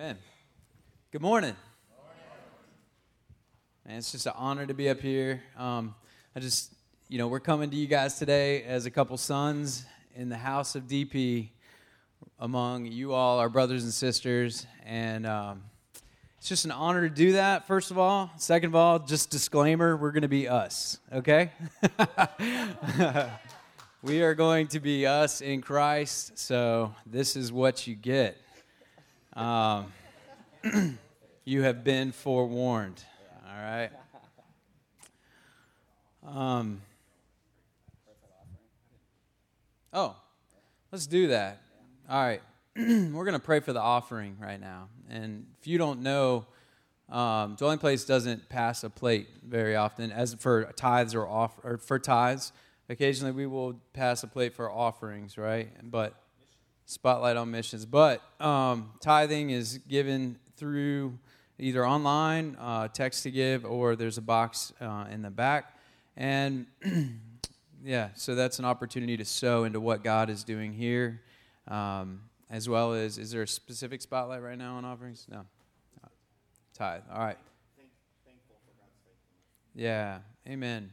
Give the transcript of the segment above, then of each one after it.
Amen. Good morning. Man, it's just an honor to be up here. Um, I just, you know, we're coming to you guys today as a couple sons in the house of DP among you all, our brothers and sisters. And um, it's just an honor to do that, first of all. Second of all, just disclaimer we're going to be us, okay? we are going to be us in Christ, so this is what you get. Um, you have been forewarned. All right. Um, oh, let's do that. All right. We're going to pray for the offering right now. And if you don't know, um, Dwelling Place doesn't pass a plate very often, as for tithes or, off, or for tithes. Occasionally, we will pass a plate for offerings, right? But spotlight on missions. But um, tithing is given through either online, uh, text to give, or there's a box uh, in the back. And yeah, so that's an opportunity to sow into what God is doing here, um, as well as is there a specific spotlight right now on offerings? No. Tithe. All right. Yeah. Amen.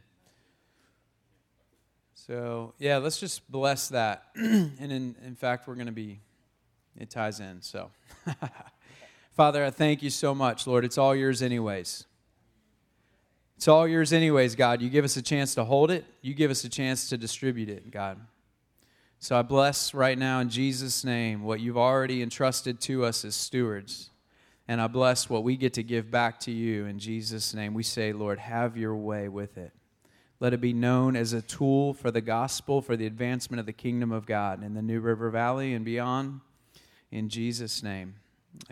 So, yeah, let's just bless that. and in, in fact, we're going to be, it ties in. So, Father, I thank you so much, Lord. It's all yours, anyways. It's all yours, anyways, God. You give us a chance to hold it, you give us a chance to distribute it, God. So I bless right now in Jesus' name what you've already entrusted to us as stewards. And I bless what we get to give back to you in Jesus' name. We say, Lord, have your way with it. Let it be known as a tool for the gospel, for the advancement of the kingdom of God in the New River Valley and beyond. In Jesus' name,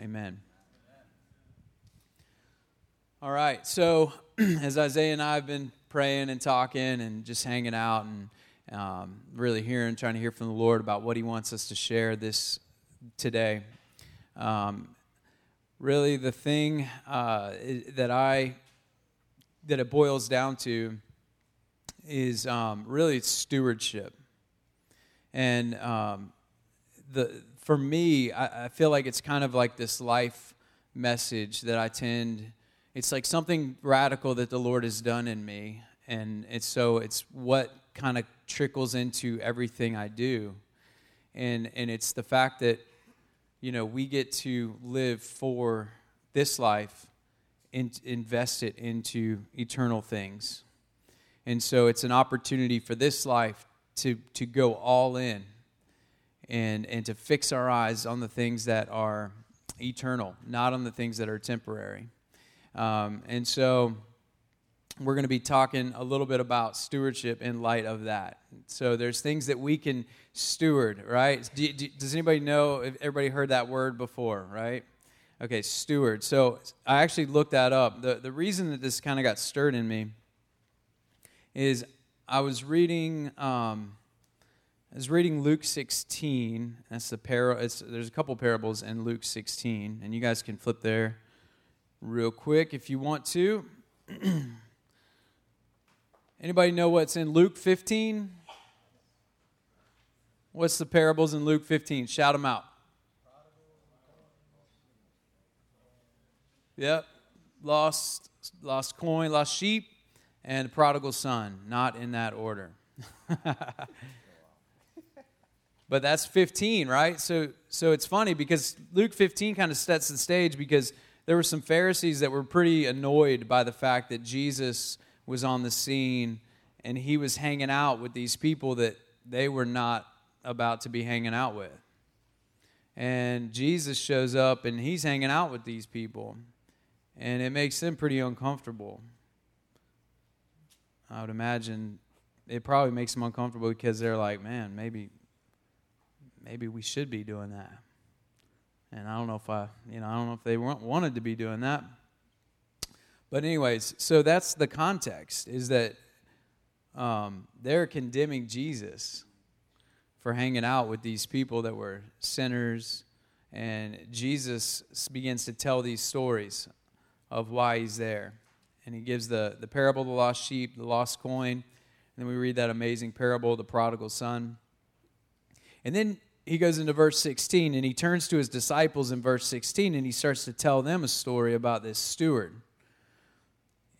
amen. All right, so as Isaiah and I have been praying and talking and just hanging out and um, really hearing, trying to hear from the Lord about what He wants us to share this today. Um, really, the thing uh, that I that it boils down to is um, really stewardship. And um, the, for me, I, I, feel like it's kind of like this life message that I tend, it's like something radical that the Lord has done in me. And it's so it's what kind of trickles into everything I do. And, and it's the fact that, you know, we get to live for this life and invest it into eternal things. And so it's an opportunity for this life to, to go all in and, and to fix our eyes on the things that are eternal, not on the things that are temporary. Um, and so we're going to be talking a little bit about stewardship in light of that. So there's things that we can steward, right? Do, do, does anybody know if everybody heard that word before, right? Okay, steward. So I actually looked that up. The, the reason that this kind of got stirred in me is I was reading um, I was reading Luke 16. That's the par- there's a couple parables in Luke 16, and you guys can flip there real quick if you want to. Anybody know what's in Luke 15? What's the parables in Luke 15? Shout them out. Yep. Lost lost coin, lost sheep and prodigal son, not in that order. but that's 15, right? So so it's funny because Luke 15 kind of sets the stage because there were some Pharisees that were pretty annoyed by the fact that Jesus was on the scene and he was hanging out with these people that they were not about to be hanging out with. And Jesus shows up and he's hanging out with these people. And it makes them pretty uncomfortable. I would imagine it probably makes them uncomfortable because they're like, man, maybe, maybe we should be doing that. And I don't know if I, you know, I don't know if they wanted to be doing that. But anyways, so that's the context is that um, they're condemning Jesus for hanging out with these people that were sinners, and Jesus begins to tell these stories of why he's there and he gives the, the parable of the lost sheep, the lost coin. And then we read that amazing parable of the prodigal son. And then he goes into verse 16 and he turns to his disciples in verse 16 and he starts to tell them a story about this steward.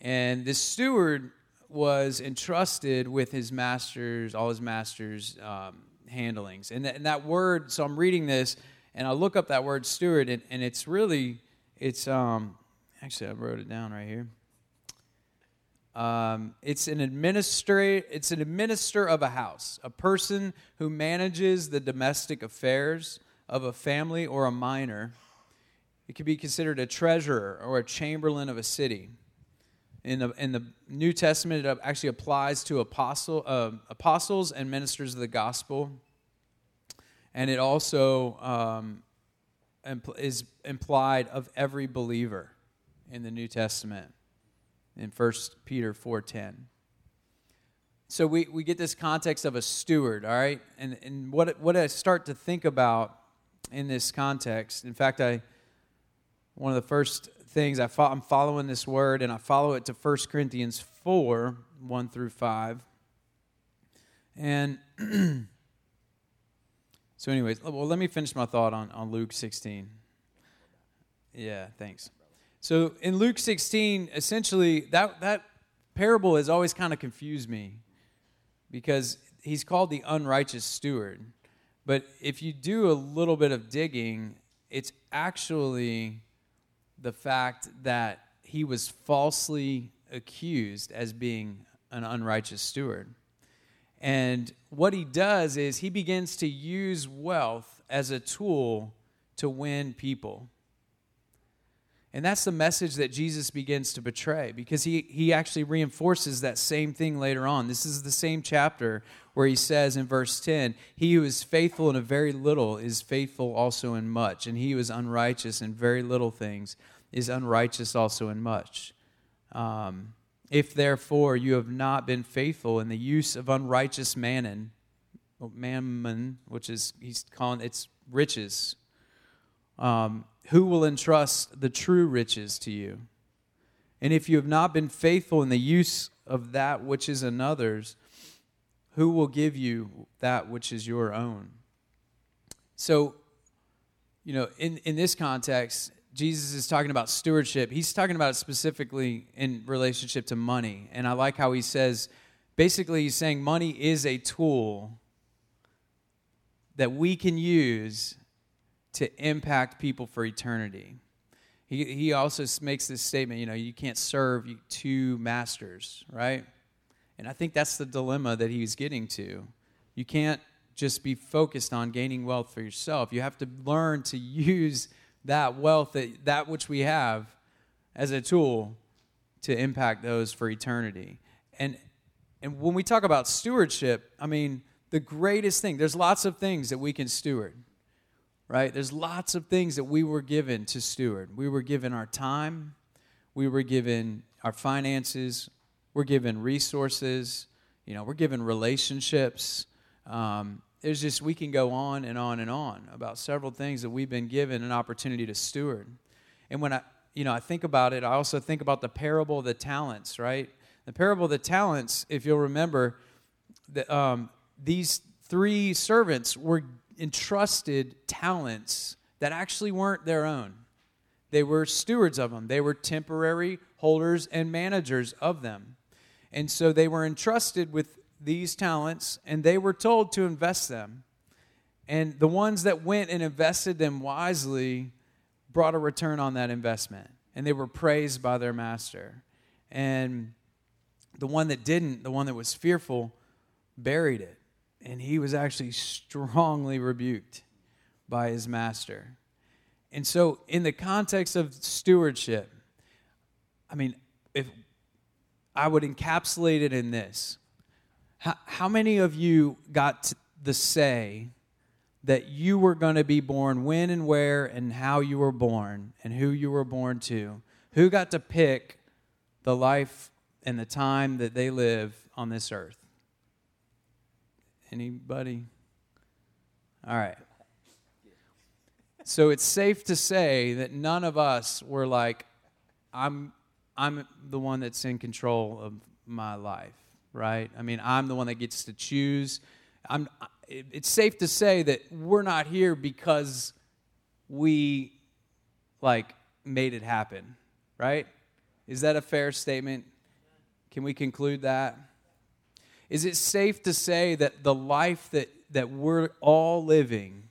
And this steward was entrusted with his master's, all his master's um, handlings. And, th- and that word, so I'm reading this and I look up that word steward and, and it's really, it's, um, actually, I wrote it down right here. Um, it's an administrator. It's an administrator of a house, a person who manages the domestic affairs of a family or a minor. It could be considered a treasurer or a chamberlain of a city. In the, in the New Testament, it actually applies to apostle, uh, apostles and ministers of the gospel. And it also um, impl- is implied of every believer in the New Testament in 1 Peter 4.10. So we, we get this context of a steward, all right? And, and what, what I start to think about in this context, in fact, I one of the first things I fo- I'm following this word, and I follow it to 1 Corinthians 4, 1 through 5. And so, anyways, well, let me finish my thought on, on Luke 16. Yeah, thanks. So in Luke 16, essentially, that, that parable has always kind of confused me because he's called the unrighteous steward. But if you do a little bit of digging, it's actually the fact that he was falsely accused as being an unrighteous steward. And what he does is he begins to use wealth as a tool to win people. And that's the message that Jesus begins to betray because he, he actually reinforces that same thing later on. This is the same chapter where he says in verse 10 He who is faithful in a very little is faithful also in much, and he who is unrighteous in very little things is unrighteous also in much. Um, if therefore you have not been faithful in the use of unrighteous mammon, mammon, which is he's calling it's riches, um, who will entrust the true riches to you? And if you have not been faithful in the use of that which is another's, who will give you that which is your own? So, you know, in, in this context, Jesus is talking about stewardship. He's talking about it specifically in relationship to money. And I like how he says, basically, he's saying money is a tool that we can use to impact people for eternity. He, he also makes this statement you know, you can't serve two masters, right? And I think that's the dilemma that he's getting to. You can't just be focused on gaining wealth for yourself. You have to learn to use that wealth, that, that which we have, as a tool to impact those for eternity. And, and when we talk about stewardship, I mean, the greatest thing, there's lots of things that we can steward right? There's lots of things that we were given to steward. We were given our time, we were given our finances, we're given resources, you know, we're given relationships. Um, there's just, we can go on and on and on about several things that we've been given an opportunity to steward. And when I, you know, I think about it, I also think about the parable of the talents, right? The parable of the talents, if you'll remember, that um, these three servants were entrusted talents that actually weren't their own. They were stewards of them, they were temporary holders and managers of them. And so they were entrusted with these talents and they were told to invest them. And the ones that went and invested them wisely brought a return on that investment. And they were praised by their master. And the one that didn't, the one that was fearful, buried it and he was actually strongly rebuked by his master. And so, in the context of stewardship, I mean, if I would encapsulate it in this how, how many of you got the say that you were going to be born when and where and how you were born and who you were born to? Who got to pick the life and the time that they live on this earth? Anybody? All right. So it's safe to say that none of us were like, I'm, I'm the one that's in control of my life, right? I mean, I'm the one that gets to choose. I'm, it's safe to say that we're not here because we like made it happen, right? Is that a fair statement? Can we conclude that? Is it safe to say that the life that, that we're all living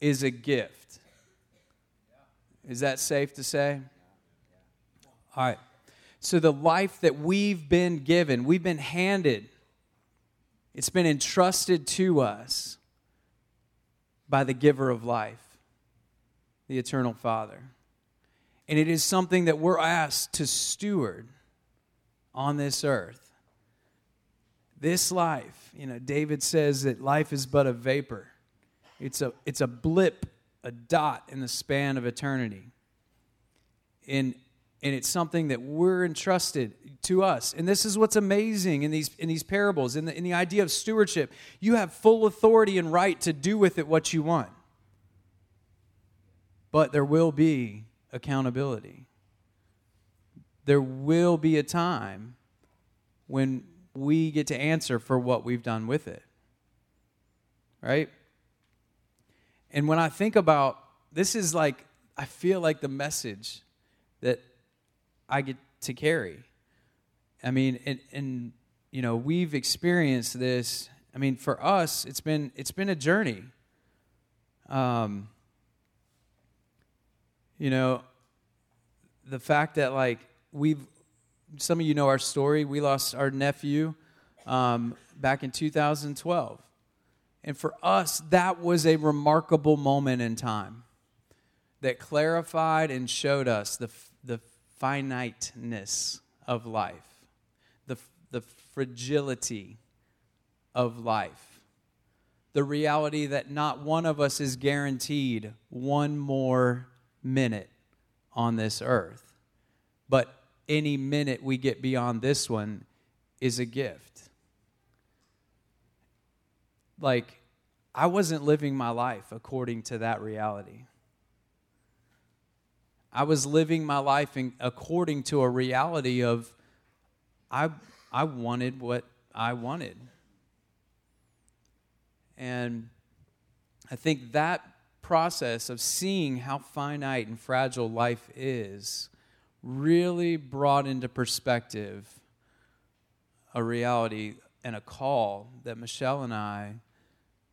is a gift? Is that safe to say? All right. So, the life that we've been given, we've been handed, it's been entrusted to us by the giver of life, the eternal Father. And it is something that we're asked to steward on this earth. This life, you know, David says that life is but a vapor. It's a, it's a blip, a dot in the span of eternity. And, and it's something that we're entrusted to us. And this is what's amazing in these, in these parables, in the, in the idea of stewardship. You have full authority and right to do with it what you want. But there will be accountability. There will be a time when we get to answer for what we've done with it. Right? And when I think about this is like I feel like the message that I get to carry. I mean, and, and you know, we've experienced this. I mean, for us, it's been it's been a journey. Um, you know, the fact that like we've some of you know our story. We lost our nephew um, back in 2012. And for us, that was a remarkable moment in time that clarified and showed us the, the finiteness of life, the, the fragility of life, the reality that not one of us is guaranteed one more minute on this earth. But any minute we get beyond this one is a gift. Like, I wasn't living my life according to that reality. I was living my life in, according to a reality of I, I wanted what I wanted. And I think that process of seeing how finite and fragile life is really brought into perspective a reality and a call that Michelle and I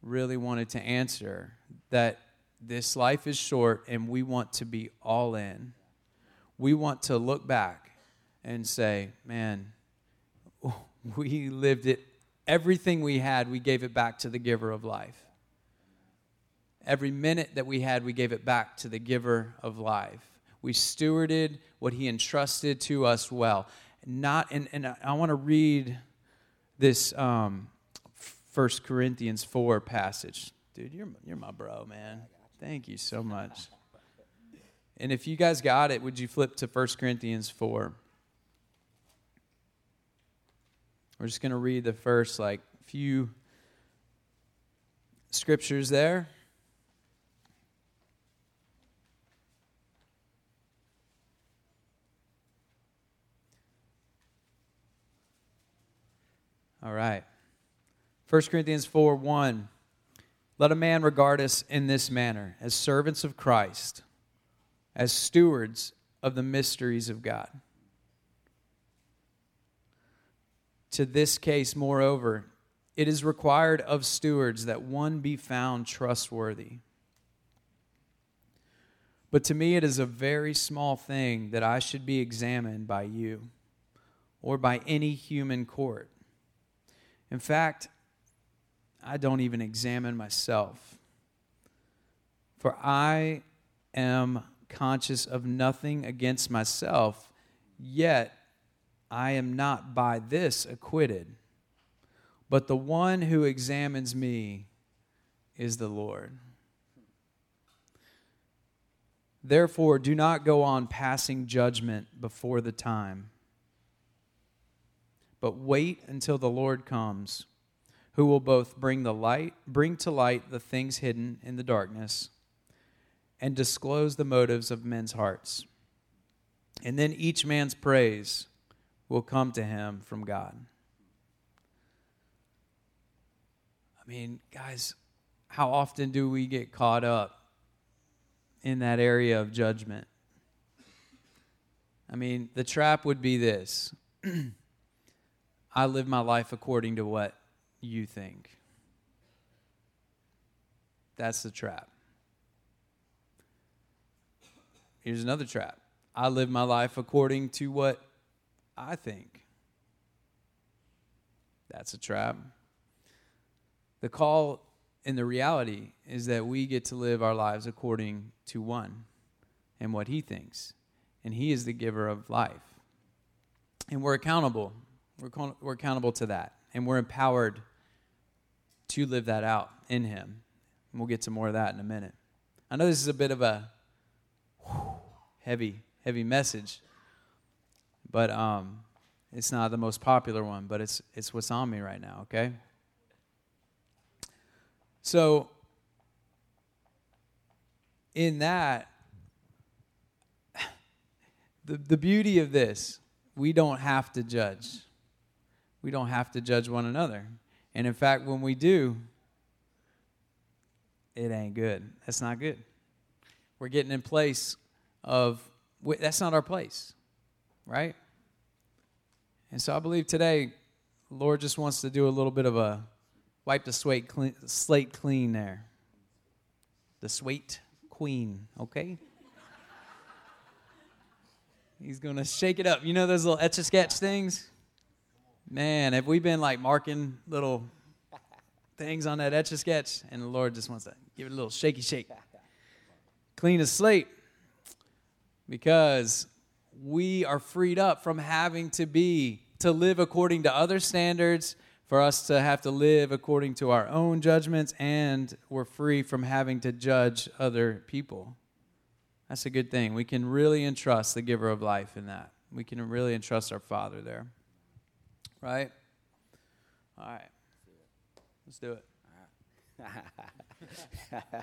really wanted to answer that this life is short and we want to be all in. We want to look back and say, man, we lived it. Everything we had, we gave it back to the giver of life. Every minute that we had, we gave it back to the giver of life. We stewarded what he entrusted to us well. Not, and, and I want to read this um, 1 Corinthians 4 passage. Dude, you're, you're my bro, man. Thank you so much. And if you guys got it, would you flip to 1 Corinthians 4? We're just going to read the first, like, few scriptures there. All right. 1 Corinthians 4 1. Let a man regard us in this manner as servants of Christ, as stewards of the mysteries of God. To this case, moreover, it is required of stewards that one be found trustworthy. But to me, it is a very small thing that I should be examined by you or by any human court. In fact, I don't even examine myself. For I am conscious of nothing against myself, yet I am not by this acquitted. But the one who examines me is the Lord. Therefore, do not go on passing judgment before the time but wait until the Lord comes, who will both bring the light, bring to light the things hidden in the darkness, and disclose the motives of men's hearts. And then each man's praise will come to him from God. I mean, guys, how often do we get caught up in that area of judgment? I mean, the trap would be this I live my life according to what you think. That's the trap. Here's another trap I live my life according to what I think. That's a trap. The call and the reality is that we get to live our lives according to one and what he thinks. And he is the giver of life. And we're accountable. We're, we're accountable to that. And we're empowered to live that out in him. And we'll get to more of that in a minute. I know this is a bit of a heavy, heavy message, but um, it's not the most popular one, but it's, it's what's on me right now, okay? So, in that, the, the beauty of this, we don't have to judge. We don't have to judge one another. And in fact, when we do, it ain't good. That's not good. We're getting in place of, that's not our place, right? And so I believe today, Lord just wants to do a little bit of a Wipe the slate clean, slate clean there. The sweet queen, okay? He's to shake it up. You know those little etch a sketch things? Man, have we been like marking little things on that etch a sketch? And the Lord just wants to give it a little shaky shake. Clean a slate. Because we are freed up from having to be, to live according to other standards for us to have to live according to our own judgments, and we're free from having to judge other people. That's a good thing. We can really entrust the giver of life in that. We can really entrust our Father there. Right? All right. Let's do it.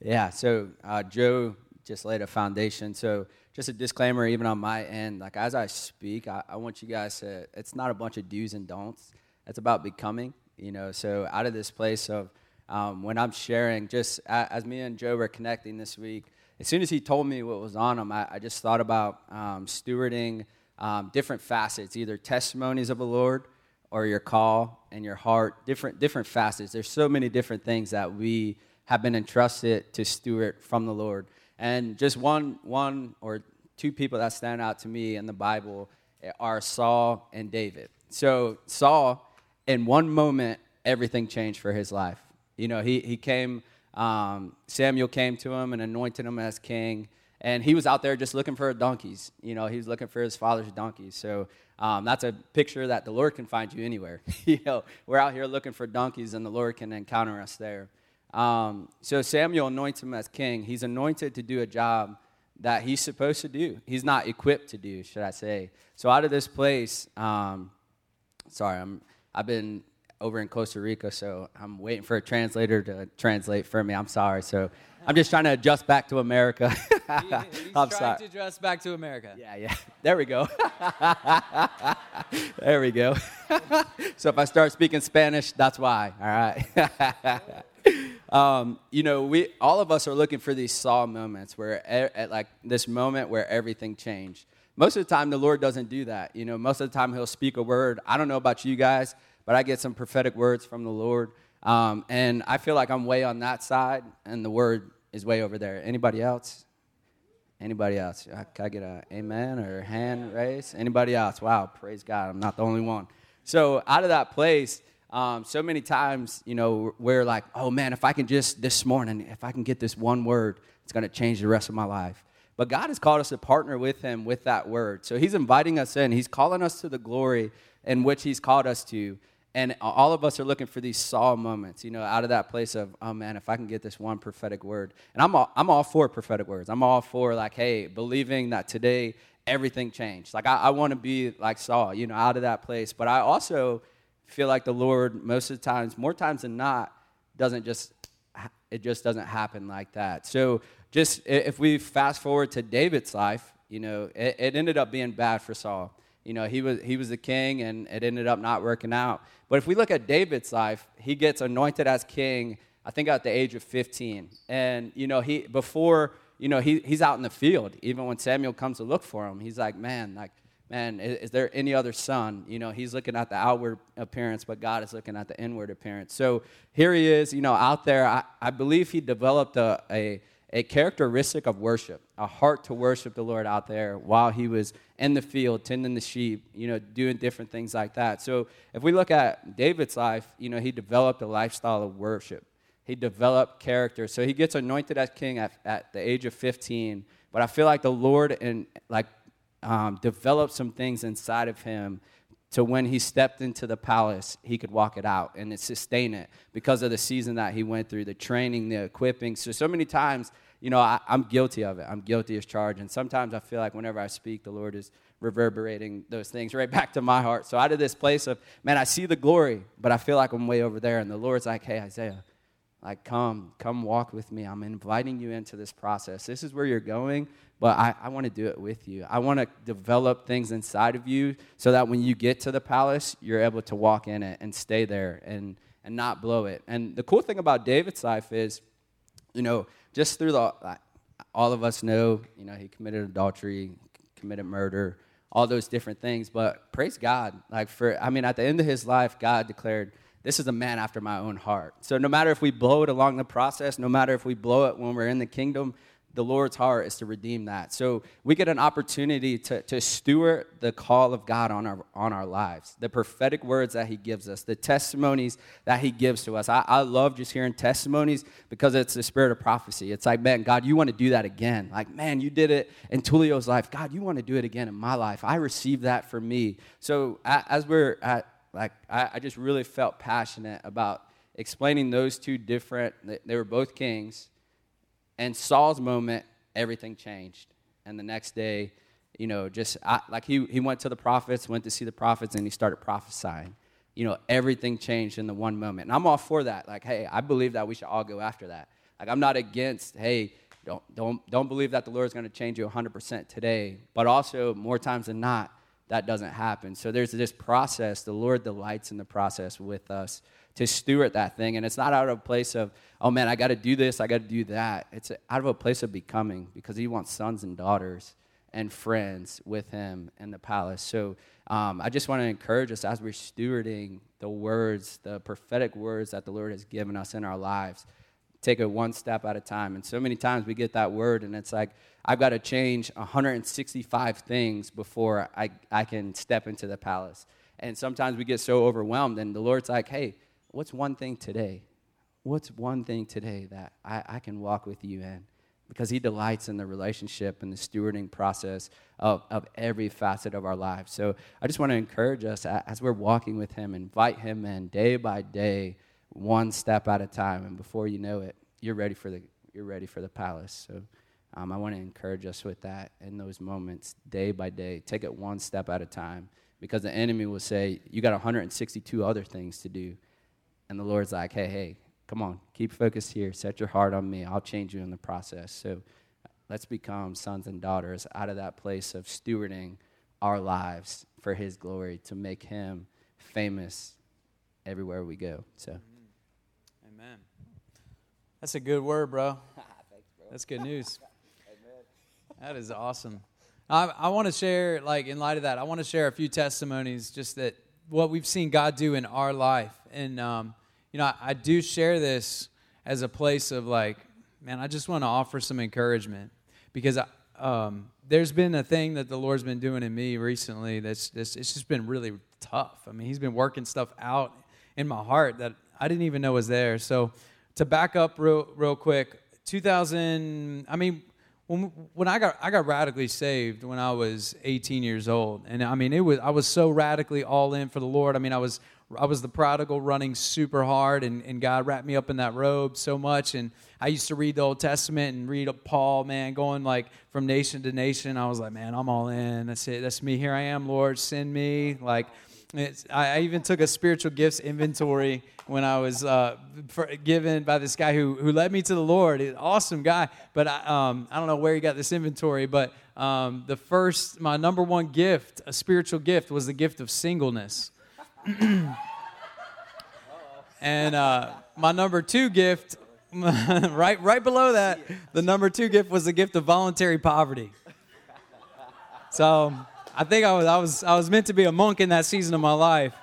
yeah, so uh, Joe just laid a foundation. So, just a disclaimer, even on my end, like as I speak, I, I want you guys to, it's not a bunch of do's and don'ts it's about becoming, you know. So out of this place of um, when I'm sharing, just as me and Joe were connecting this week, as soon as he told me what was on him, I, I just thought about um, stewarding um, different facets, either testimonies of the Lord or your call and your heart, different different facets. There's so many different things that we have been entrusted to steward from the Lord. And just one one or two people that stand out to me in the Bible are Saul and David. So Saul in one moment, everything changed for his life. You know, he, he came, um, Samuel came to him and anointed him as king. And he was out there just looking for donkeys. You know, he was looking for his father's donkeys. So um, that's a picture that the Lord can find you anywhere. you know, we're out here looking for donkeys, and the Lord can encounter us there. Um, so Samuel anoints him as king. He's anointed to do a job that he's supposed to do. He's not equipped to do, should I say. So out of this place, um, sorry, I'm I've been over in Costa Rica, so I'm waiting for a translator to translate for me. I'm sorry. So I'm just trying to adjust back to America. he, I'm trying sorry. to adjust back to America. Yeah, yeah. There we go. there we go. so if I start speaking Spanish, that's why. All right. um, you know, we all of us are looking for these Saul moments where, at like this moment where everything changed. Most of the time, the Lord doesn't do that. You know, most of the time, He'll speak a word. I don't know about you guys, but I get some prophetic words from the Lord. Um, and I feel like I'm way on that side, and the word is way over there. Anybody else? Anybody else? Uh, can I get a amen or hand raise? Anybody else? Wow, praise God. I'm not the only one. So, out of that place, um, so many times, you know, we're like, oh man, if I can just this morning, if I can get this one word, it's going to change the rest of my life. But God has called us to partner with Him with that word. So He's inviting us in, He's calling us to the glory in which He's called us to. And all of us are looking for these Saul moments, you know, out of that place of, oh man, if I can get this one prophetic word. And I'm all, I'm all for prophetic words. I'm all for, like, hey, believing that today everything changed. Like, I, I want to be like Saul, you know, out of that place. But I also feel like the Lord, most of the times, more times than not, doesn't just, it just doesn't happen like that. So just if we fast forward to David's life, you know, it, it ended up being bad for Saul. You know, he was he was the king, and it ended up not working out. But if we look at David's life, he gets anointed as king. I think at the age of 15, and you know, he before you know he, he's out in the field. Even when Samuel comes to look for him, he's like, man, like man, is, is, there any other son? You know, he's looking at the outward appearance, but God is looking at the inward appearance. So here he is, you know, out there. I, I believe he developed a, a, a characteristic of worship, a heart to worship the Lord out there while he was in the field, tending the sheep, you know, doing different things like that. So if we look at David's life, you know, he developed a lifestyle of worship. He developed character. So he gets anointed as king at, at the age of 15. But I feel like the Lord and like um, developed some things inside of him to when he stepped into the palace, he could walk it out and sustain it because of the season that he went through, the training, the equipping. So, so many times, you know, I, am guilty of it. I'm guilty as charged. And sometimes I feel like whenever I speak, the Lord is reverberating those things right back to my heart. So, out of this place of, man, I see the glory, but I feel like I'm way over there. And the Lord's like, hey, Isaiah, like, come, come walk with me. I'm inviting you into this process. This is where you're going, but I, I want to do it with you. I want to develop things inside of you so that when you get to the palace, you're able to walk in it and stay there and, and not blow it. And the cool thing about David's life is, you know, just through the, all of us know, you know, he committed adultery, committed murder, all those different things. But praise God. Like, for, I mean, at the end of his life, God declared, this is a man after my own heart. So no matter if we blow it along the process, no matter if we blow it when we're in the kingdom, the Lord's heart is to redeem that. So we get an opportunity to, to steward the call of God on our, on our lives, the prophetic words that He gives us, the testimonies that He gives to us. I, I love just hearing testimonies because it's the spirit of prophecy. It's like, man, God, you want to do that again. Like, man, you did it in Tulio's life. God, you want to do it again in my life. I received that for me. So as we're at like, I, I just really felt passionate about explaining those two different, they were both kings. And Saul's moment, everything changed. And the next day, you know, just I, like he, he went to the prophets, went to see the prophets, and he started prophesying. You know, everything changed in the one moment. And I'm all for that. Like, hey, I believe that we should all go after that. Like, I'm not against, hey, don't, don't, don't believe that the Lord is going to change you 100% today. But also, more times than not, that doesn't happen. So there's this process. The Lord delights in the process with us to steward that thing. And it's not out of a place of, oh man, I got to do this, I got to do that. It's out of a place of becoming because He wants sons and daughters and friends with Him in the palace. So um, I just want to encourage us as we're stewarding the words, the prophetic words that the Lord has given us in our lives take it one step at a time. And so many times we get that word, and it's like, I've got to change 165 things before I, I can step into the palace. And sometimes we get so overwhelmed, and the Lord's like, hey, what's one thing today? What's one thing today that I, I can walk with you in? Because He delights in the relationship and the stewarding process of, of every facet of our lives. So I just want to encourage us as we're walking with Him, invite Him in day by day one step at a time, and before you know it, you're ready for the you're ready for the palace. So um, I want to encourage us with that in those moments, day by day. Take it one step at a time, because the enemy will say you got 162 other things to do, and the Lord's like, hey, hey, come on, keep focused here. Set your heart on me. I'll change you in the process. So let's become sons and daughters out of that place of stewarding our lives for His glory to make Him famous everywhere we go. So. Amen. That's a good word, bro. Thanks, bro. That's good news. that is awesome. I, I want to share, like, in light of that, I want to share a few testimonies just that what we've seen God do in our life. And, um, you know, I, I do share this as a place of, like, man, I just want to offer some encouragement because I, um, there's been a thing that the Lord's been doing in me recently that's, that's it's just been really tough. I mean, He's been working stuff out in my heart that I didn't even know was there. So to back up real real quick, 2000. I mean, when when I got I got radically saved when I was 18 years old, and I mean it was I was so radically all in for the Lord. I mean I was I was the prodigal running super hard, and, and God wrapped me up in that robe so much. And I used to read the Old Testament and read Paul, man, going like from nation to nation. I was like, man, I'm all in. That's it. That's me. Here I am, Lord. Send me. Like I even took a spiritual gifts inventory when I was uh, given by this guy who, who led me to the Lord. An awesome guy, but I, um, I don't know where he got this inventory. But um, the first, my number one gift, a spiritual gift, was the gift of singleness. and uh, my number two gift, right, right below that, the number two gift was the gift of voluntary poverty. So I think I was, I was, I was meant to be a monk in that season of my life,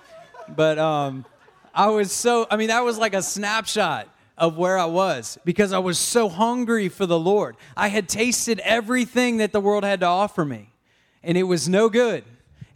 but um, I was so. I mean, that was like a snapshot of where I was because I was so hungry for the Lord. I had tasted everything that the world had to offer me, and it was no good.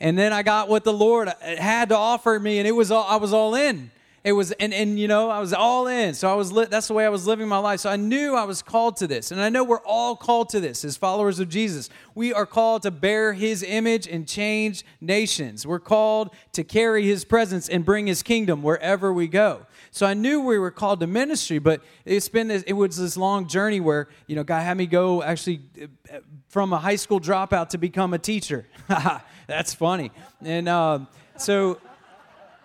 And then I got what the Lord had to offer me, and it was all, I was all in. It was, and, and you know, I was all in. So I was, li- that's the way I was living my life. So I knew I was called to this. And I know we're all called to this as followers of Jesus. We are called to bear his image and change nations. We're called to carry his presence and bring his kingdom wherever we go. So I knew we were called to ministry, but it's been this, it was this long journey where, you know, God had me go actually uh, from a high school dropout to become a teacher. that's funny. And um, so,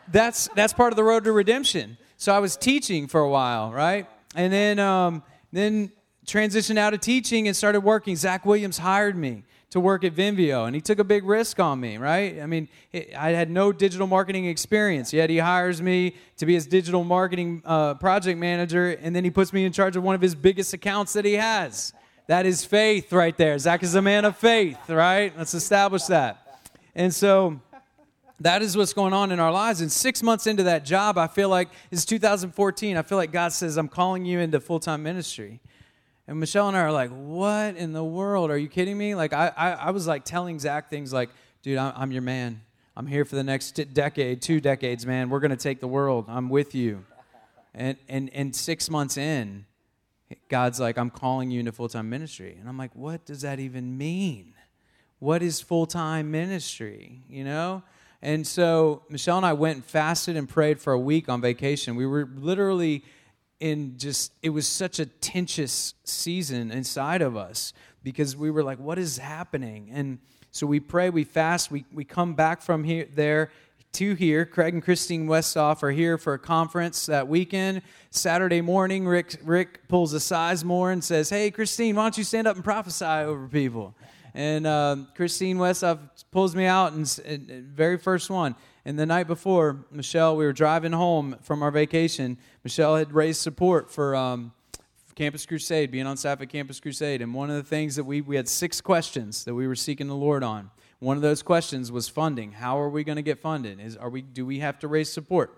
that's that's part of the road to redemption. So I was teaching for a while, right? And then um, then transitioned out of teaching and started working. Zach Williams hired me to work at Vimeo, and he took a big risk on me, right? I mean, I had no digital marketing experience, yet he hires me to be his digital marketing uh, project manager, and then he puts me in charge of one of his biggest accounts that he has. That is faith right there. Zach is a man of faith, right? Let's establish that. And so that is what's going on in our lives. And six months into that job, I feel like it's 2014. I feel like God says, I'm calling you into full time ministry. And Michelle and I are like, What in the world? Are you kidding me? Like, I, I, I was like telling Zach things like, Dude, I'm, I'm your man. I'm here for the next decade, two decades, man. We're going to take the world. I'm with you. And, and, and six months in, God's like, I'm calling you into full time ministry. And I'm like, What does that even mean? What is full time ministry? You know? And so Michelle and I went and fasted and prayed for a week on vacation. We were literally in just, it was such a tenuous season inside of us because we were like, what is happening? And so we pray, we fast, we, we come back from here, there to here. Craig and Christine Westoff are here for a conference that weekend. Saturday morning, Rick, Rick pulls a Sizemore and says, Hey, Christine, why don't you stand up and prophesy over people? And uh, Christine Westoff pulls me out, and, and, and very first one. And the night before, Michelle, we were driving home from our vacation. Michelle had raised support for um, Campus Crusade, being on staff at Campus Crusade. And one of the things that we, we had six questions that we were seeking the Lord on. One of those questions was funding. How are we going to get funded? Is, are we, do we have to raise support?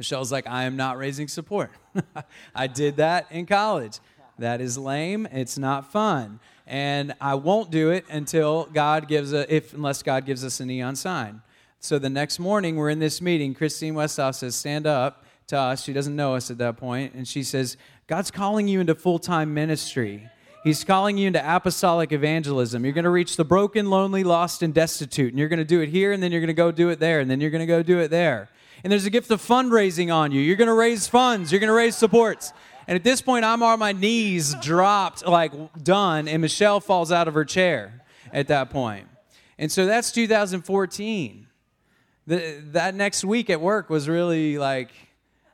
Michelle's like, I am not raising support. I did that in college. That is lame. It's not fun and I won't do it until God gives a if unless God gives us a neon sign. So the next morning we're in this meeting. Christine Westoff says, "Stand up." To us, she doesn't know us at that point, and she says, "God's calling you into full-time ministry." He's calling you into apostolic evangelism. You're going to reach the broken, lonely, lost, and destitute. And you're going to do it here, and then you're going to go do it there, and then you're going to go do it there. And there's a gift of fundraising on you. You're going to raise funds, you're going to raise supports. And at this point, I'm on my knees, dropped, like done, and Michelle falls out of her chair at that point. And so that's 2014. The, that next week at work was really like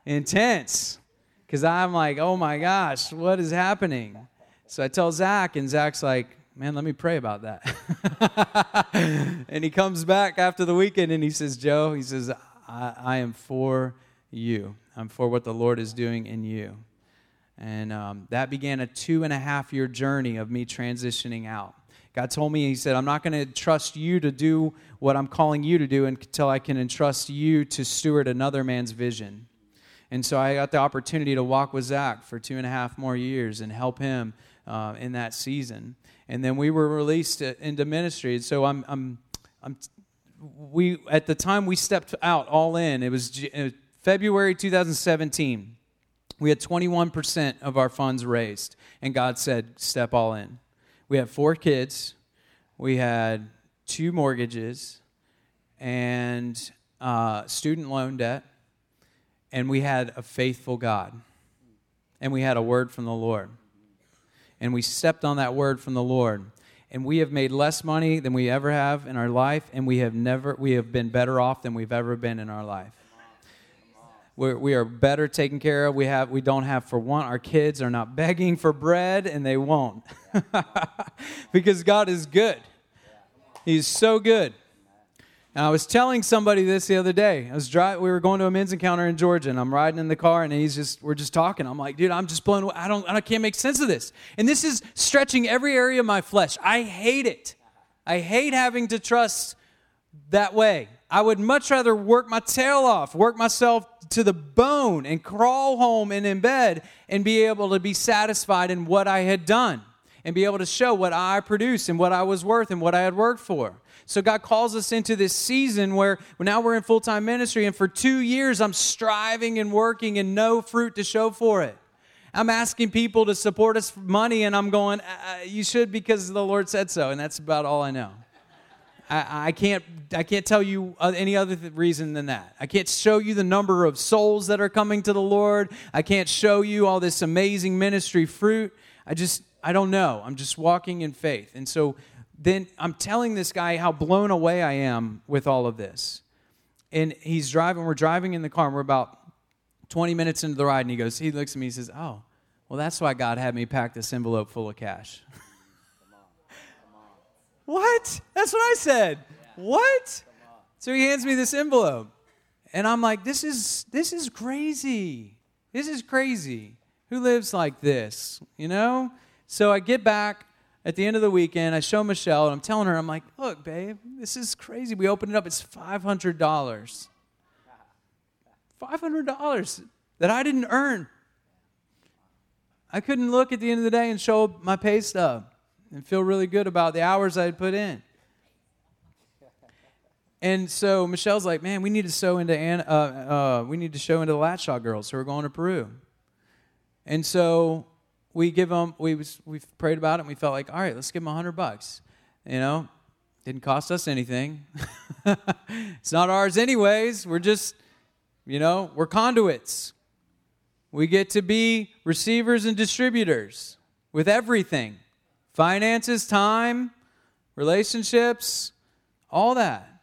intense because I'm like, oh my gosh, what is happening? So I tell Zach, and Zach's like, man, let me pray about that. and he comes back after the weekend and he says, Joe, he says, I, I am for you. I'm for what the Lord is doing in you. And um, that began a two and a half year journey of me transitioning out. God told me, He said, I'm not going to trust you to do what I'm calling you to do until I can entrust you to steward another man's vision. And so I got the opportunity to walk with Zach for two and a half more years and help him uh, in that season. And then we were released into ministry. And So I'm, I'm, I'm, we at the time we stepped out all in. It was February 2017 we had 21% of our funds raised, and God said, Step all in. We had four kids, we had two mortgages, and uh, student loan debt, and we had a faithful God, and we had a word from the Lord. And we stepped on that word from the Lord. and we have made less money than we ever have in our life, and we have never we have been better off than we've ever been in our life. We're, we are better taken care of. We have we don't have for one. Our kids are not begging for bread, and they won't, because God is good. He's so good. And I was telling somebody this the other day. I was driving. We were going to a men's encounter in Georgia, and I'm riding in the car, and he's just we're just talking. I'm like, dude, I'm just blown. Away. I don't. I can't make sense of this. And this is stretching every area of my flesh. I hate it. I hate having to trust that way. I would much rather work my tail off, work myself to the bone, and crawl home and in bed and be able to be satisfied in what I had done and be able to show what I produced and what I was worth and what I had worked for. So God calls us into this season where now we're in full time ministry, and for two years I'm striving and working and no fruit to show for it. I'm asking people to support us money, and I'm going, uh, uh you should because the Lord said so, and that's about all I know. I, I can't, I can't tell you any other th- reason than that. I can't show you the number of souls that are coming to the Lord. I can't show you all this amazing ministry fruit. I just, I don't know. I'm just walking in faith. And so then I'm telling this guy how blown away I am with all of this. And he's driving, we're driving in the car, and we're about 20 minutes into the ride, and he goes, he looks at me, he says, Oh, well, that's why God had me pack this envelope full of cash. what? That's what I said. What? So he hands me this envelope. And I'm like, this is this is crazy. This is crazy. Who lives like this? You know? So I get back at the end of the weekend, I show Michelle and I'm telling her, I'm like, look, babe, this is crazy. We opened it up, it's $500. $500 that I didn't earn. I couldn't look at the end of the day and show my pay stub and feel really good about the hours I had put in. And so Michelle's like, man, we need to show into uh, uh, we need to show into the Latshaw girls who are going to Peru. And so we give them, we, was, we prayed about it and we felt like, all right, let's give them a hundred bucks. You know, didn't cost us anything. it's not ours anyways. We're just, you know, we're conduits. We get to be receivers and distributors with everything finances, time, relationships, all that.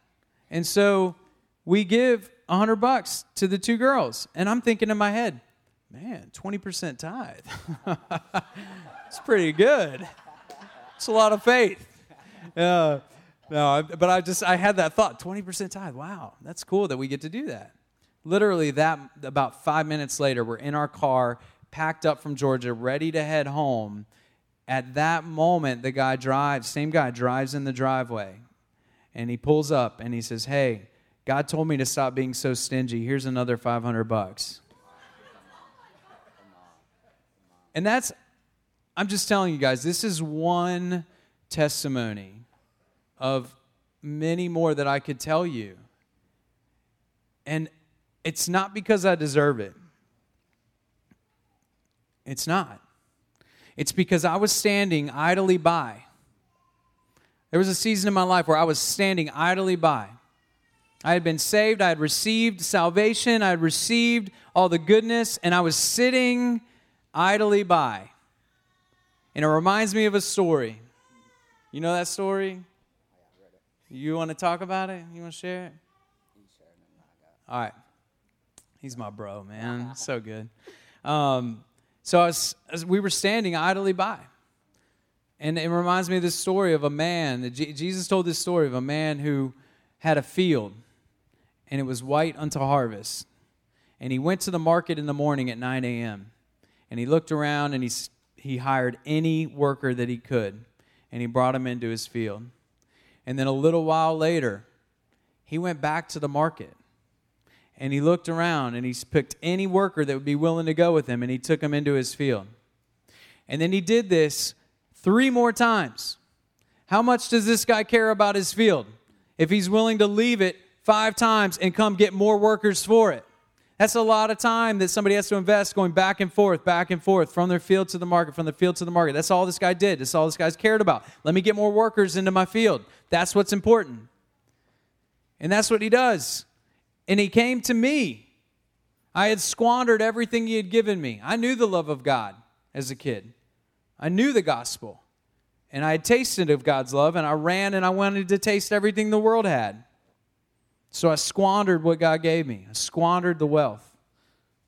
And so we give a hundred bucks to the two girls. And I'm thinking in my head, man, 20% tithe. it's pretty good. It's a lot of faith. Uh, no, but I just, I had that thought 20% tithe. Wow, that's cool that we get to do that. Literally, that about five minutes later, we're in our car, packed up from Georgia, ready to head home. At that moment, the guy drives, same guy drives in the driveway, and he pulls up and he says, Hey, God told me to stop being so stingy. Here's another 500 bucks. And that's, I'm just telling you guys, this is one testimony of many more that I could tell you. And it's not because I deserve it. It's not. It's because I was standing idly by. There was a season in my life where I was standing idly by. I had been saved, I had received salvation, I had received all the goodness, and I was sitting idly by. And it reminds me of a story. You know that story? You want to talk about it? You want to share it? All right. He's my bro, man. so good. Um, so as we were standing idly by. And it reminds me of this story of a man. Jesus told this story of a man who had a field, and it was white unto harvest. And he went to the market in the morning at 9 a.m and he looked around and he, he hired any worker that he could and he brought him into his field. And then a little while later, he went back to the market and he looked around and he picked any worker that would be willing to go with him and he took him into his field. And then he did this three more times. How much does this guy care about his field if he's willing to leave it five times and come get more workers for it? That's a lot of time that somebody has to invest going back and forth, back and forth from their field to the market, from the field to the market. That's all this guy did. That's all this guy's cared about. Let me get more workers into my field. That's what's important. And that's what he does. And he came to me. I had squandered everything he had given me. I knew the love of God as a kid, I knew the gospel. And I had tasted of God's love, and I ran and I wanted to taste everything the world had. So I squandered what God gave me. I squandered the wealth,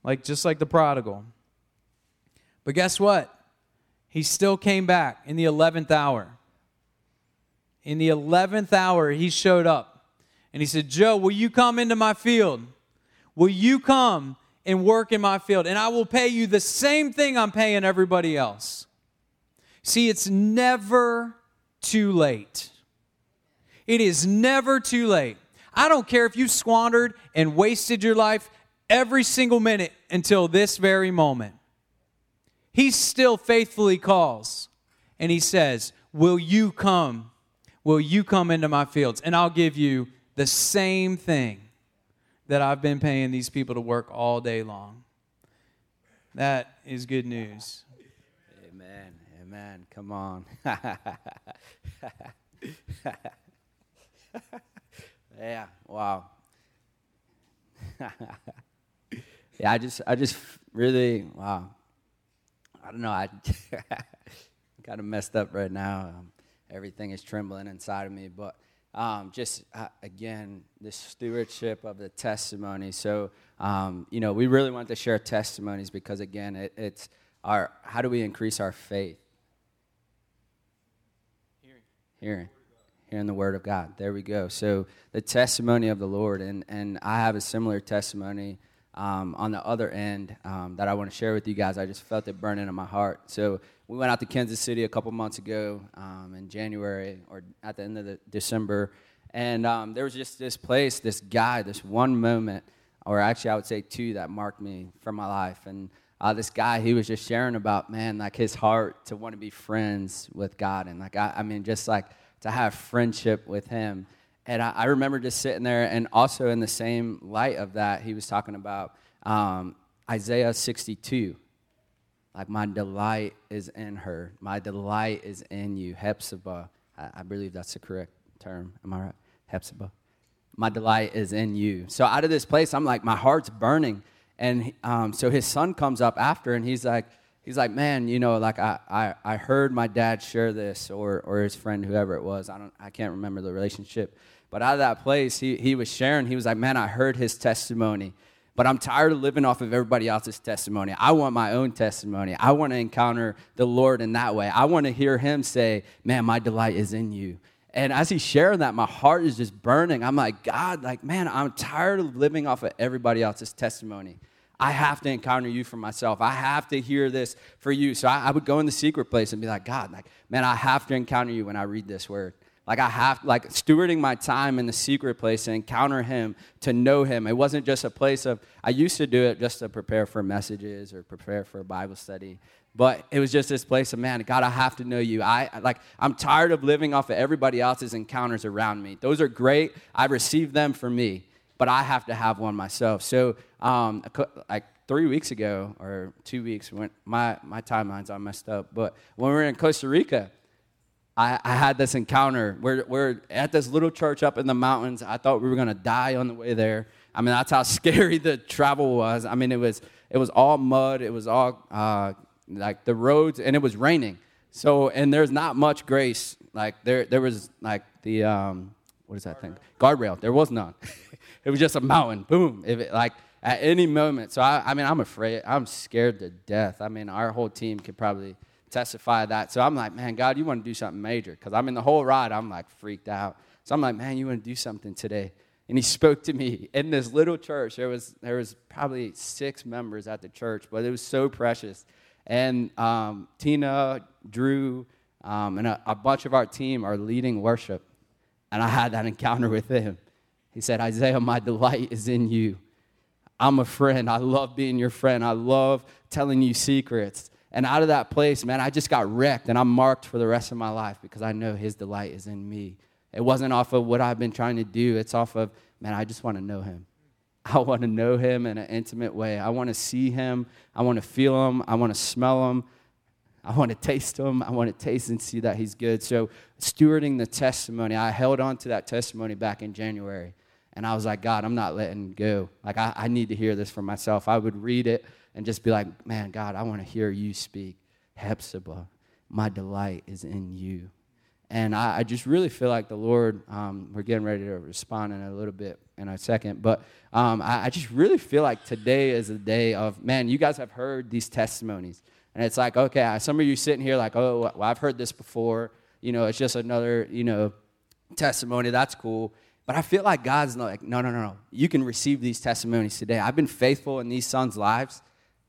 like just like the prodigal. But guess what? He still came back in the 11th hour. In the 11th hour, he showed up and he said, Joe, will you come into my field? Will you come and work in my field? And I will pay you the same thing I'm paying everybody else. See, it's never too late. It is never too late. I don't care if you squandered and wasted your life every single minute until this very moment. He still faithfully calls and he says, Will you come? Will you come into my fields? And I'll give you the same thing that I've been paying these people to work all day long. That is good news. Amen. Amen. Come on. yeah. Wow. yeah, I just I just really wow. I don't know. I kind of messed up right now. Um, everything is trembling inside of me, but um, just uh, again, the stewardship of the testimony. So, um, you know, we really want to share testimonies because, again, it, it's our how do we increase our faith? Hearing. Hearing. Hearing the word of God. There we go. So, the testimony of the Lord. And, and I have a similar testimony um, on the other end um, that I want to share with you guys. I just felt it burning in my heart. So, we went out to Kansas City a couple months ago um, in January or at the end of the December, and um, there was just this place, this guy, this one moment, or actually I would say two that marked me for my life. And uh, this guy, he was just sharing about man, like his heart to want to be friends with God, and like I, I mean, just like to have friendship with Him. And I, I, remember just sitting there, and also in the same light of that, he was talking about um, Isaiah 62 like, my delight is in her. My delight is in you. Hephzibah. I, I believe that's the correct term. Am I right? Hephzibah. My delight is in you. So out of this place, I'm like, my heart's burning. And um, so his son comes up after, and he's like, he's like, man, you know, like I, I, I heard my dad share this, or, or his friend, whoever it was. I don't, I can't remember the relationship. But out of that place, he, he was sharing. He was like, man, I heard his testimony. But I'm tired of living off of everybody else's testimony. I want my own testimony. I want to encounter the Lord in that way. I want to hear him say, Man, my delight is in you. And as he's sharing that, my heart is just burning. I'm like, God, like, man, I'm tired of living off of everybody else's testimony. I have to encounter you for myself. I have to hear this for you. So I, I, would go in the secret place and be like, God, like, man, I have to encounter you when I read this word. Like I have, like stewarding my time in the secret place to encounter Him, to know Him. It wasn't just a place of, I used to do it just to prepare for messages or prepare for a Bible study. But it was just this place of, man, God, I have to know you. I like, I'm tired of living off of everybody else's encounters around me. Those are great. I received them for me, but I have to have one myself. So, um, like three weeks ago or two weeks, when my my timeline's all messed up. But when we were in Costa Rica, I, I, had this encounter. We're, we're at this little church up in the mountains. I thought we were going to die on the way there. I mean, that's how scary the travel was. I mean, it was, it was all mud. It was all uh, like the roads, and it was raining. So, and there's not much grace. Like, there, there was like the, um, what is that thing? Guardrail. There was none. it was just a mountain. Boom. It, like, at any moment. So, I, I mean, I'm afraid. I'm scared to death. I mean, our whole team could probably testify that. So I'm like, man, God, you want to do something major. Because I'm in the whole ride, I'm like freaked out. So I'm like, man, you want to do something today. And he spoke to me in this little church. There was, there was probably six members at the church, but it was so precious. And um, Tina, Drew, um, and a, a bunch of our team are leading worship. And I had that encounter with him. He said, Isaiah, my delight is in you. I'm a friend. I love being your friend. I love telling you secrets. And out of that place, man, I just got wrecked and I'm marked for the rest of my life because I know His delight is in me. It wasn't off of what I've been trying to do, it's off of, man, I just want to know Him. I want to know Him in an intimate way. I want to see Him. I want to feel Him. I want to smell Him. I want to taste Him. I want to taste and see that He's good. So, stewarding the testimony, I held on to that testimony back in January. And I was like, God, I'm not letting go. Like, I, I need to hear this for myself. I would read it and just be like, man, God, I want to hear you speak. Hephzibah. my delight is in you. And I, I just really feel like the Lord, um, we're getting ready to respond in a little bit in a second, but um, I, I just really feel like today is a day of, man, you guys have heard these testimonies. And it's like, okay, some of you sitting here like, oh, well, I've heard this before. You know, it's just another, you know, testimony. That's cool. But I feel like God's like, no, no, no, no. You can receive these testimonies today. I've been faithful in these sons' lives,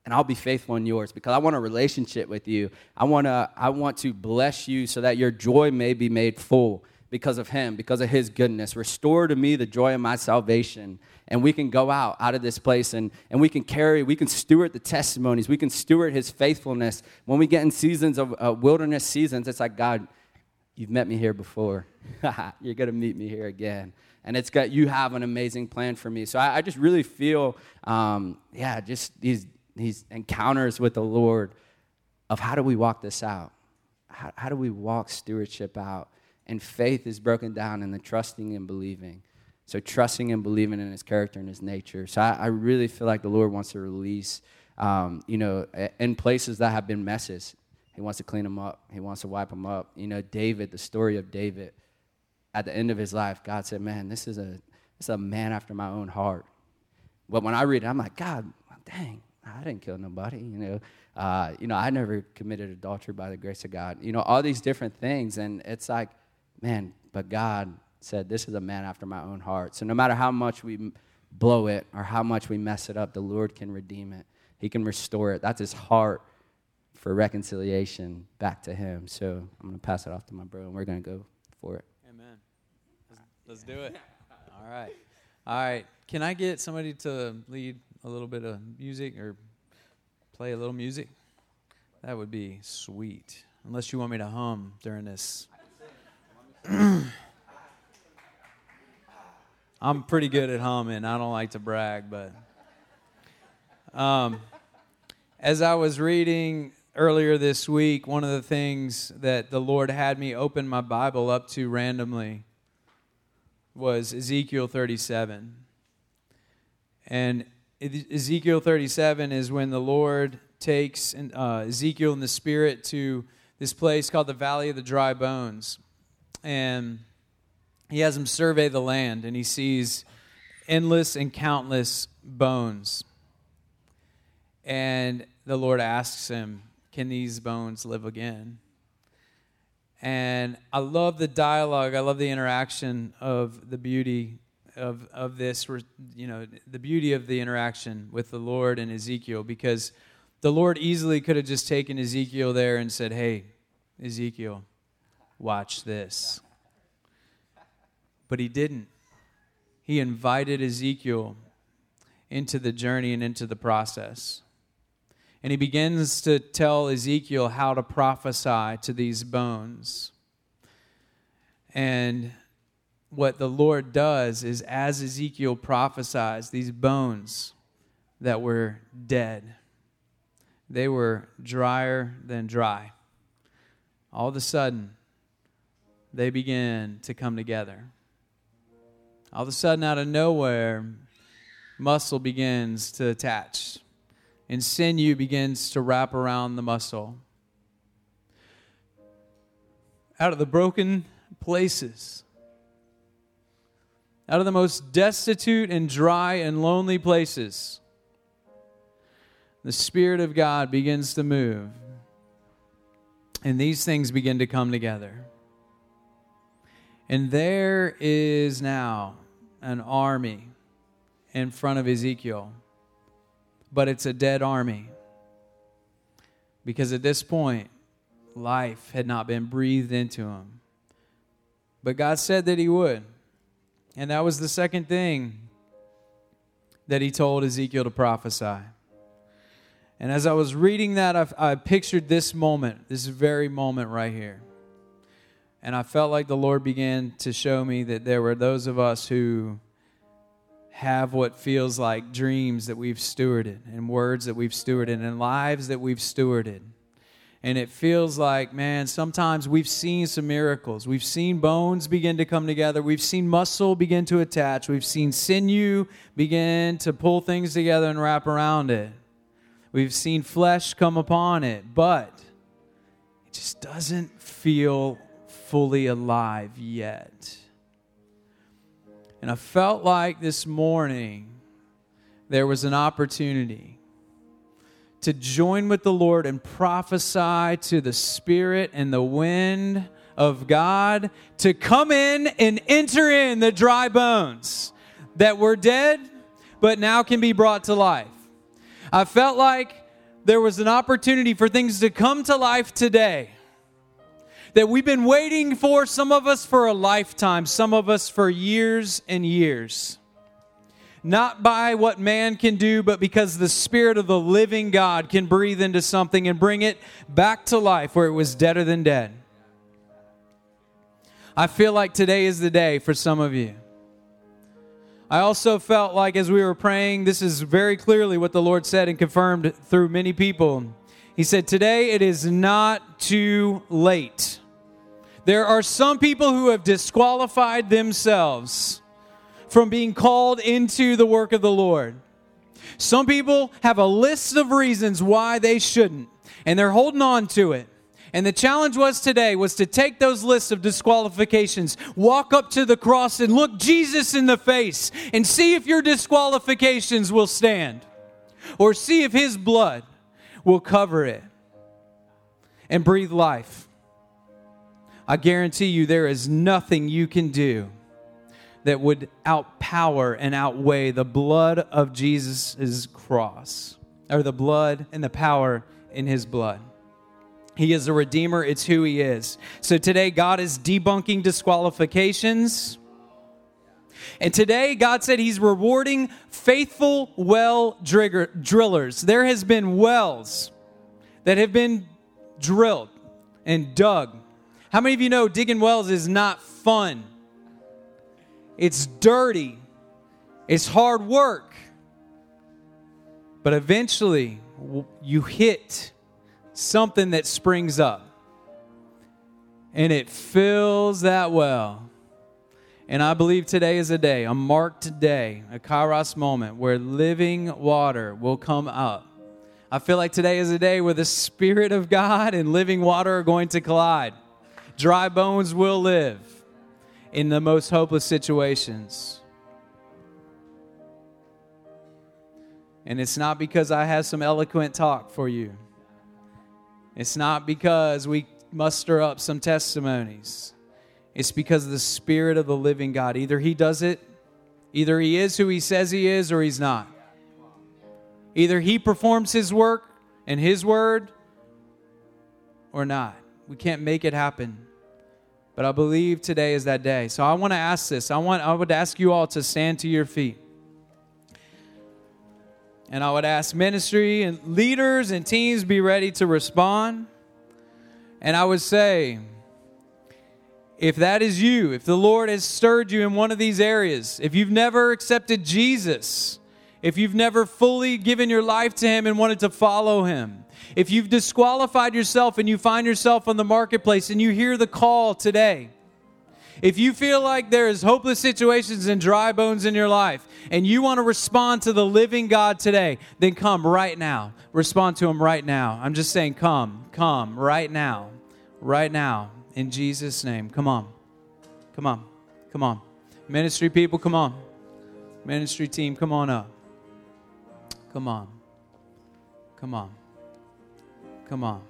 and I'll be faithful in yours because I want a relationship with you. I want to, I want to bless you so that your joy may be made full because of him, because of his goodness. Restore to me the joy of my salvation. And we can go out out of this place and, and we can carry, we can steward the testimonies. We can steward his faithfulness. When we get in seasons of uh, wilderness seasons, it's like, God, you've met me here before. You're going to meet me here again and it's got you have an amazing plan for me. So I, I just really feel, um, yeah, just these these encounters with the Lord of how do we walk this out? How, how do we walk stewardship out? And faith is broken down in the trusting and believing. So trusting and believing in His character and His nature. So I, I really feel like the Lord wants to release, um, you know, in places that have been messes. He wants to clean them up. He wants to wipe them up. You know, David, the story of David at the end of his life, God said, Man, this is a, this is a man after my own heart. But when I read it, I'm like, God, dang, I didn't kill nobody. You know, uh, you know, I never committed adultery by the grace of God. You know, all these different things, and it's like, man, but God said, this is a man after my own heart. So no matter how much we blow it or how much we mess it up, the Lord can redeem it. He can restore it. That's His heart for reconciliation back to Him. So I'm gonna pass it off to my bro, and we're gonna go for it. Amen. Let's do it. All right. All right. Can I get somebody to lead a little bit of music or play a little music? That would be sweet. Unless you want me to hum during this. I'm pretty good at humming. I don't like to brag, but um, as I was reading earlier this week, one of the things that the Lord had me open my Bible up to randomly was Ezekiel 37. And Ezekiel 37 is when the Lord takes uh, Ezekiel in the spirit to this place called the Valley of the Dry Bones. And he has him survey the land, and he sees endless and countless bones. And the Lord asks him, Can these bones live again? And I love the dialogue. I love the interaction of the beauty of, of this, you know, the beauty of the interaction with the Lord and Ezekiel because the Lord easily could have just taken Ezekiel there and said, Hey, Ezekiel, watch this. But he didn't. He invited Ezekiel into the journey and into the process. And he begins to tell Ezekiel how to prophesy to these bones. And what the Lord does is, as Ezekiel prophesies, these bones that were dead, they were drier than dry. All of a sudden, they begin to come together. All of a sudden, out of nowhere, muscle begins to attach and sinew begins to wrap around the muscle. Out of the broken places, out of the most destitute and dry and lonely places, the Spirit of God begins to move. And these things begin to come together. And there is now an army in front of Ezekiel but it's a dead army. Because at this point, life had not been breathed into him. But God said that He would. And that was the second thing that He told Ezekiel to prophesy. And as I was reading that, I, I pictured this moment, this very moment right here. And I felt like the Lord began to show me that there were those of us who have what feels like dreams that we've stewarded and words that we've stewarded and lives that we've stewarded. And it feels like, man, sometimes we've seen some miracles. We've seen bones begin to come together. We've seen muscle begin to attach. We've seen sinew begin to pull things together and wrap around it. We've seen flesh come upon it. But it just doesn't feel fully alive yet. And I felt like this morning there was an opportunity to join with the Lord and prophesy to the Spirit and the wind of God to come in and enter in the dry bones that were dead but now can be brought to life. I felt like there was an opportunity for things to come to life today that we've been waiting for, some of us for a lifetime, some of us for years and years. Not by what man can do, but because the Spirit of the living God can breathe into something and bring it back to life where it was deader than dead. I feel like today is the day for some of you. I also felt like as we were praying, this is very clearly what the Lord said and confirmed through many people. He said, Today it is not too late. There are some people who have disqualified themselves from being called into the work of the Lord. Some people have a list of reasons why they shouldn't, and they're holding on to it. And the challenge was today was to take those lists of disqualifications, walk up to the cross and look Jesus in the face and see if your disqualifications will stand or see if his blood will cover it and breathe life. I guarantee you there is nothing you can do that would outpower and outweigh the blood of Jesus' cross, or the blood and the power in his blood. He is a redeemer, it's who he is. So today, God is debunking disqualifications. And today, God said He's rewarding faithful well drillers. There has been wells that have been drilled and dug how many of you know digging wells is not fun? It's dirty, it's hard work. But eventually, you hit something that springs up and it fills that well. And I believe today is a day, a marked day, a kairos moment where living water will come up. I feel like today is a day where the Spirit of God and living water are going to collide. Dry bones will live in the most hopeless situations. And it's not because I have some eloquent talk for you. It's not because we muster up some testimonies. It's because the Spirit of the living God. Either He does it, either He is who He says He is, or He's not. Either He performs His work and His word, or not. We can't make it happen. But I believe today is that day. So I want to ask this. I want I would ask you all to stand to your feet. And I would ask ministry and leaders and teams be ready to respond. And I would say, if that is you, if the Lord has stirred you in one of these areas, if you've never accepted Jesus, if you've never fully given your life to Him and wanted to follow Him, if you've disqualified yourself and you find yourself on the marketplace and you hear the call today, if you feel like there is hopeless situations and dry bones in your life and you want to respond to the living God today, then come right now. Respond to him right now. I'm just saying, come, come right now. Right now. In Jesus' name. Come on. Come on. Come on. Ministry people, come on. Ministry team, come on up. Come on. Come on. Come on.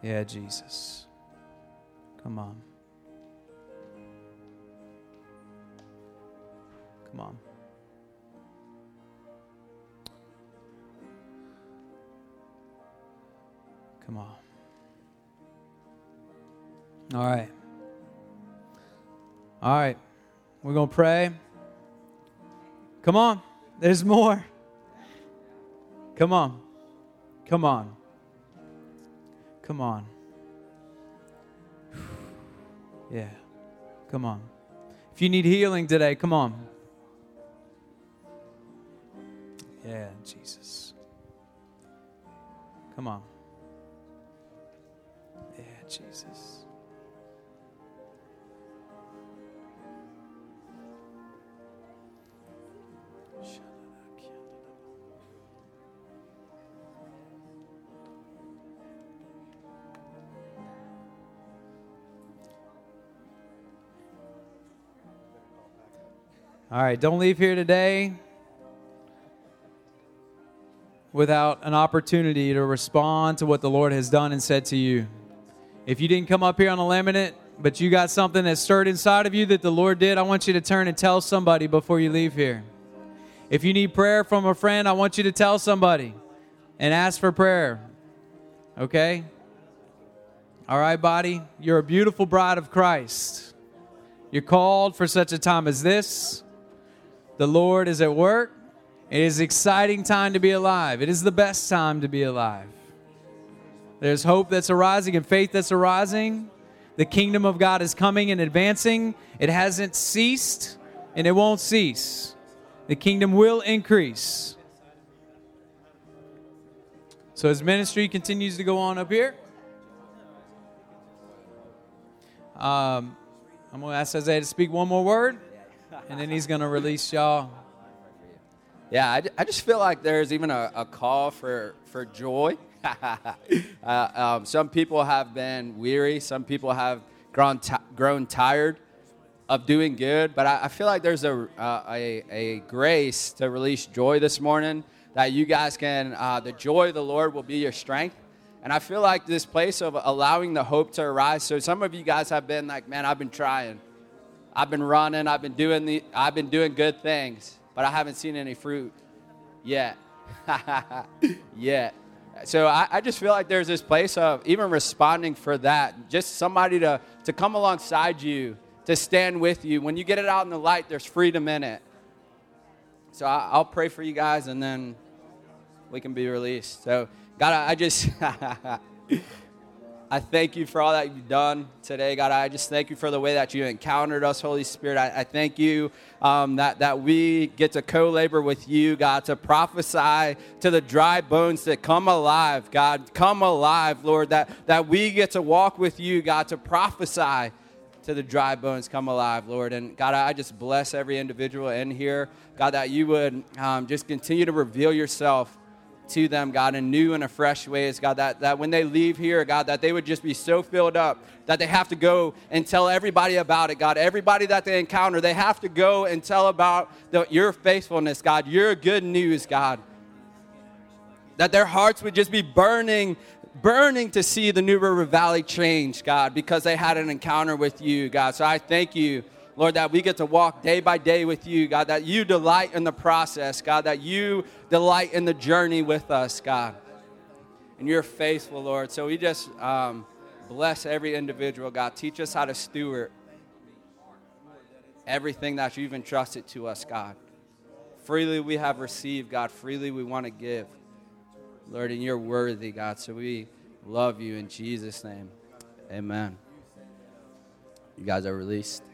Yeah, Jesus. Come on. Come on. Come on. All right. All right. We're going to pray. Come on. There's more. Come on. Come on. Come on. Yeah. Come on. If you need healing today, come on. Yeah, Jesus. Come on. All right, don't leave here today without an opportunity to respond to what the Lord has done and said to you. If you didn't come up here on a laminate, but you got something that stirred inside of you that the Lord did, I want you to turn and tell somebody before you leave here. If you need prayer from a friend, I want you to tell somebody and ask for prayer. Okay? All right, body? You're a beautiful bride of Christ. You're called for such a time as this. The Lord is at work. It is exciting time to be alive. It is the best time to be alive. There's hope that's arising and faith that's arising. The kingdom of God is coming and advancing. It hasn't ceased and it won't cease. The kingdom will increase. So, as ministry continues to go on up here, um, I'm going to ask Isaiah to speak one more word, and then he's going to release y'all. Yeah, I, I just feel like there's even a, a call for, for joy. uh, um, some people have been weary, some people have grown, t- grown tired of doing good, but I, I feel like there's a, uh, a, a grace to release joy this morning that you guys can, uh, the joy of the Lord will be your strength. And I feel like this place of allowing the hope to arise. So some of you guys have been like, man, I've been trying. I've been running. I've been doing the, I've been doing good things, but I haven't seen any fruit yet. yet. So I, I, just feel like there's this place of even responding for that. Just somebody to, to come alongside you, to stand with you. When you get it out in the light, there's freedom in it. So I, I'll pray for you guys and then we can be released. So, God, I just. I thank you for all that you've done today, God. I just thank you for the way that you encountered us, Holy Spirit. I, I thank you um, that, that we get to co labor with you, God, to prophesy to the dry bones that come alive, God. Come alive, Lord, that, that we get to walk with you, God, to prophesy to the dry bones come alive, Lord. And God, I just bless every individual in here, God, that you would um, just continue to reveal yourself to them, God, in new and a fresh ways, God, that, that when they leave here, God, that they would just be so filled up that they have to go and tell everybody about it, God. Everybody that they encounter, they have to go and tell about the, your faithfulness, God, your good news, God. That their hearts would just be burning, burning to see the New River Valley change, God, because they had an encounter with you, God. So I thank you. Lord, that we get to walk day by day with you, God, that you delight in the process, God, that you delight in the journey with us, God. And you're faithful, Lord. So we just um, bless every individual, God. Teach us how to steward everything that you've entrusted to us, God. Freely we have received, God. Freely we want to give. Lord, and you're worthy, God. So we love you in Jesus' name. Amen. You guys are released.